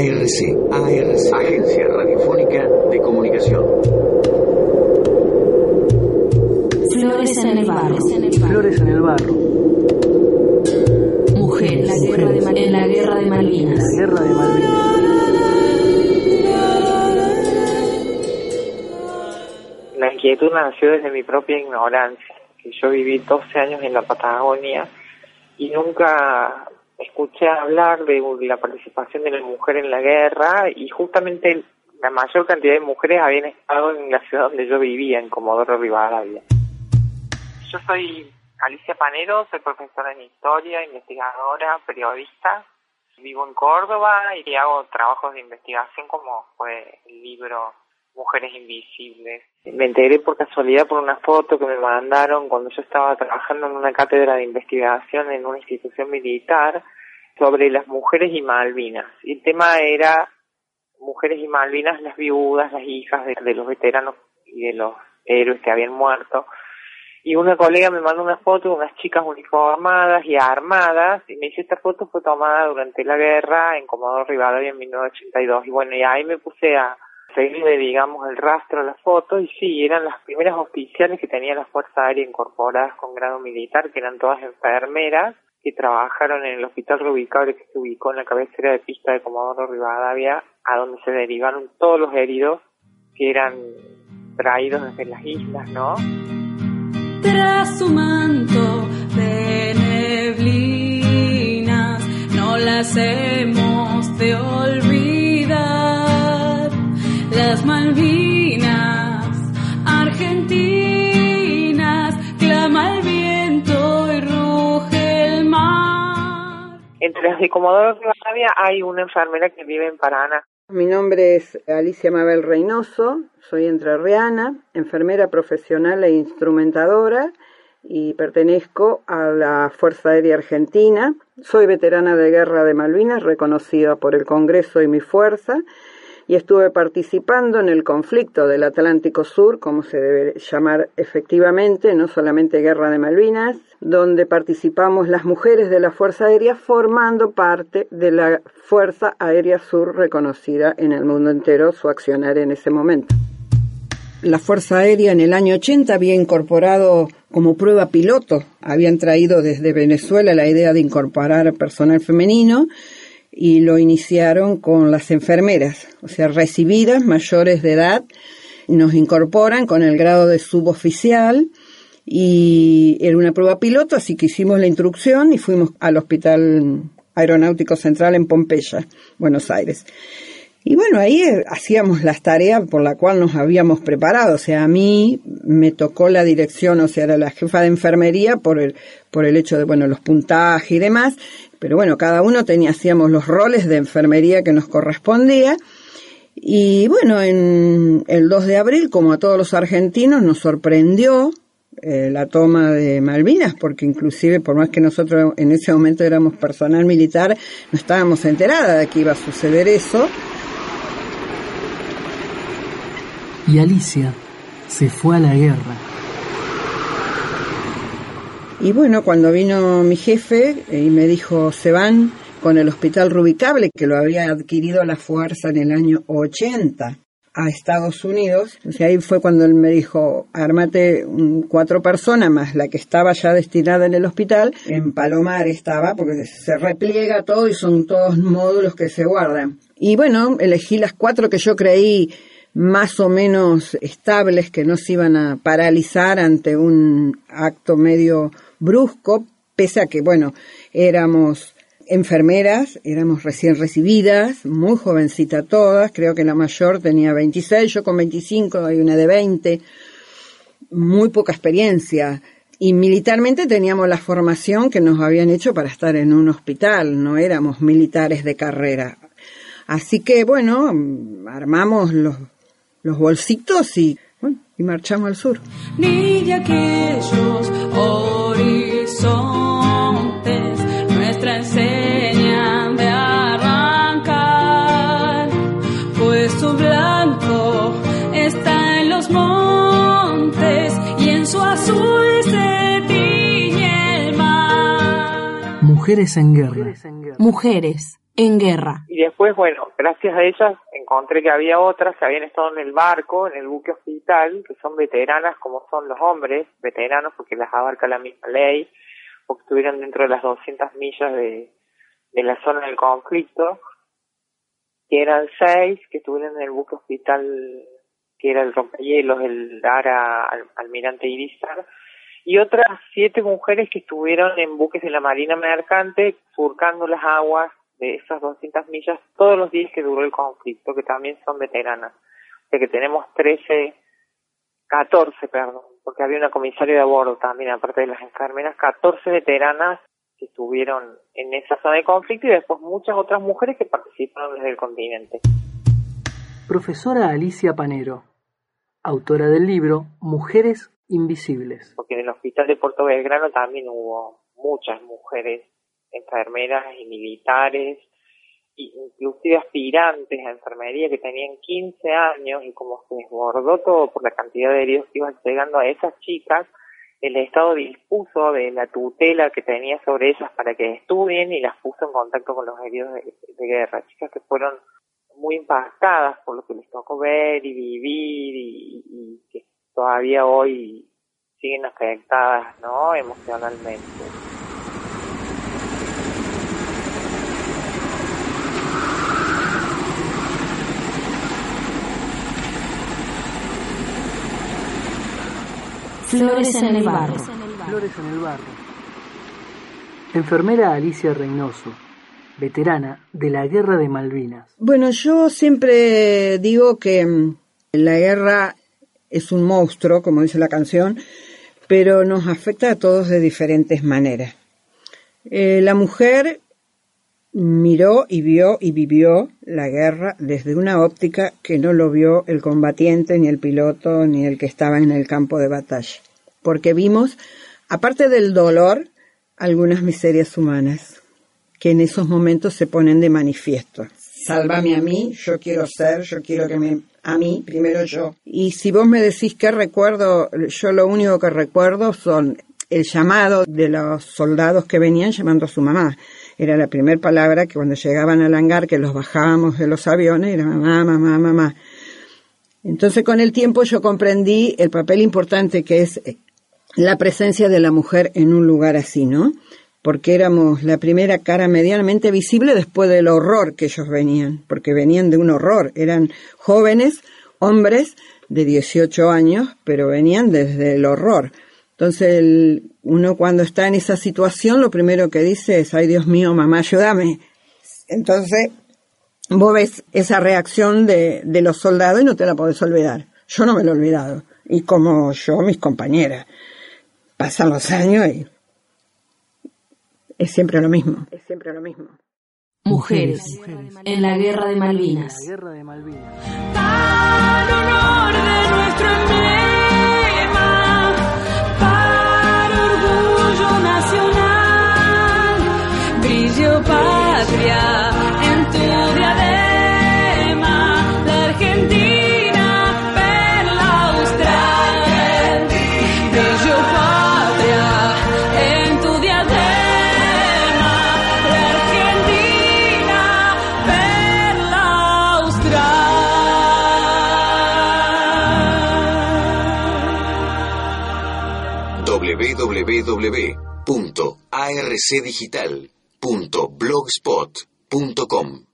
ARC, ARC, Agencia Radiofónica de Comunicación. Flores en el barro. Flores en el barro. Mujeres. La guerra de, en la guerra de Malvinas. La guerra de Malvinas. La inquietud nació desde mi propia ignorancia, que yo viví 12 años en la Patagonia y nunca escuché hablar de la participación de la mujer en la guerra y justamente la mayor cantidad de mujeres habían estado en la ciudad donde yo vivía, en Comodoro Rivadavia. Yo soy Alicia Panero, soy profesora en historia, investigadora, periodista. Vivo en Córdoba y hago trabajos de investigación como fue el libro Mujeres Invisibles. Me enteré por casualidad por una foto que me mandaron cuando yo estaba trabajando en una cátedra de investigación en una institución militar sobre las mujeres y Malvinas. Y el tema era mujeres y Malvinas, las viudas, las hijas de, de los veteranos y de los héroes que habían muerto. Y una colega me mandó una foto de unas chicas uniformadas y armadas y me dice esta foto fue tomada durante la guerra en Comodoro Rivadavia en 1982 y bueno y ahí me puse a seguirle digamos el rastro a la foto y sí eran las primeras oficiales que tenía la Fuerza Aérea incorporadas con grado militar que eran todas enfermeras que trabajaron en el hospital reubicable que se ubicó en la cabecera de pista de Comodoro Rivadavia a donde se derivaron todos los heridos que eran traídos desde las islas, ¿no? tras su manto de neblinas, no las hemos de olvidar. Las Malvinas, argentinas, Entre las de Comodoro Rivadavia hay una enfermera que vive en Paraná. Mi nombre es Alicia Mabel Reynoso, soy entrerriana, enfermera profesional e instrumentadora y pertenezco a la Fuerza Aérea Argentina. Soy veterana de guerra de Malvinas, reconocida por el Congreso y mi fuerza, y estuve participando en el conflicto del Atlántico Sur, como se debe llamar efectivamente, no solamente Guerra de Malvinas, donde participamos las mujeres de la Fuerza Aérea formando parte de la Fuerza Aérea Sur reconocida en el mundo entero su accionar en ese momento. La Fuerza Aérea en el año 80 había incorporado como prueba piloto, habían traído desde Venezuela la idea de incorporar personal femenino y lo iniciaron con las enfermeras, o sea, recibidas mayores de edad, nos incorporan con el grado de suboficial y era una prueba piloto, así que hicimos la instrucción y fuimos al Hospital Aeronáutico Central en Pompeya, Buenos Aires. Y bueno, ahí eh, hacíamos las tareas por la cual nos habíamos preparado. O sea, a mí me tocó la dirección, o sea, era la jefa de enfermería por el, por el hecho de, bueno, los puntajes y demás. Pero bueno, cada uno tenía, hacíamos los roles de enfermería que nos correspondía. Y bueno, en el 2 de abril, como a todos los argentinos, nos sorprendió eh, la toma de Malvinas, porque inclusive por más que nosotros en ese momento éramos personal militar, no estábamos enteradas de que iba a suceder eso. Y Alicia se fue a la guerra. Y bueno, cuando vino mi jefe eh, y me dijo, se van con el hospital Rubicable, que lo había adquirido la fuerza en el año 80 a Estados Unidos. O ahí fue cuando él me dijo, armate cuatro personas más la que estaba ya destinada en el hospital. En Palomar estaba, porque se repliega todo y son todos módulos que se guardan. Y bueno, elegí las cuatro que yo creí más o menos estables, que no se iban a paralizar ante un acto medio brusco, pese a que, bueno, éramos enfermeras, éramos recién recibidas, muy jovencita todas, creo que la mayor tenía 26, yo con 25, hay una de 20, muy poca experiencia. Y militarmente teníamos la formación que nos habían hecho para estar en un hospital, no éramos militares de carrera. Así que bueno, armamos los, los bolsitos y, y marchamos al sur. Ni de aquellos horizontes Mujeres en guerra. Mujeres. en guerra. Y después, bueno, gracias a ellas encontré que había otras que habían estado en el barco, en el buque hospital, que son veteranas como son los hombres, veteranos porque las abarca la misma ley, porque estuvieron dentro de las 200 millas de, de la zona del conflicto, que eran seis que estuvieron en el buque hospital, que era el rompehielos, el Ara Almirante Irizar, y otras siete mujeres que estuvieron en buques de la Marina Mercante surcando las aguas de esas 200 millas todos los días que duró el conflicto, que también son veteranas. O que tenemos 13, 14, perdón, porque había una comisaria de bordo también, aparte de las enfermeras, 14 veteranas que estuvieron en esa zona de conflicto y después muchas otras mujeres que participaron desde el continente. Profesora Alicia Panero, autora del libro Mujeres Invisibles. Porque en el hospital de Puerto Belgrano también hubo muchas mujeres enfermeras y militares, inclusive aspirantes a enfermería que tenían 15 años y como se desbordó todo por la cantidad de heridos que iban llegando a esas chicas, el Estado dispuso de la tutela que tenía sobre ellas para que estudien y las puso en contacto con los heridos de, guerra, chicas que fueron muy impactadas por lo que les tocó ver y vivir y, todavía hoy siguen afectadas, ¿no? Emocionalmente. Flores en el barro. Flores en el barro. Enfermera Alicia Reynoso, veterana de la Guerra de Malvinas. Bueno, yo siempre digo que mm, la guerra es un monstruo, como dice la canción, pero nos afecta a todos de diferentes maneras. Eh, la mujer miró y vio y vivió la guerra desde una óptica que no lo vio el combatiente, ni el piloto, ni el que estaba en el campo de batalla. Porque vimos, aparte del dolor, algunas miserias humanas que en esos momentos se ponen de manifiesto. Sálvame a mí, yo quiero ser, yo quiero que me... A mí, primero yo. Y si vos me decís qué recuerdo, yo lo único que recuerdo son el llamado de los soldados que venían llamando a su mamá era la primera palabra que cuando llegaban al hangar, que los bajábamos de los aviones, era mamá, mamá, mamá. Entonces con el tiempo yo comprendí el papel importante que es la presencia de la mujer en un lugar así, ¿no? Porque éramos la primera cara medianamente visible después del horror que ellos venían, porque venían de un horror, eran jóvenes, hombres de 18 años, pero venían desde el horror. Entonces, uno cuando está en esa situación, lo primero que dice es, ay Dios mío, mamá, ayúdame. Entonces, vos ves esa reacción de, de los soldados y no te la podés olvidar. Yo no me lo he olvidado. Y como yo, mis compañeras. Pasan los años y es siempre lo mismo. Es siempre lo mismo. Mujeres, en la guerra de Malvinas. La guerra de Malvinas. honor de nuestro patria en tu www.arcdigital.blogspot.com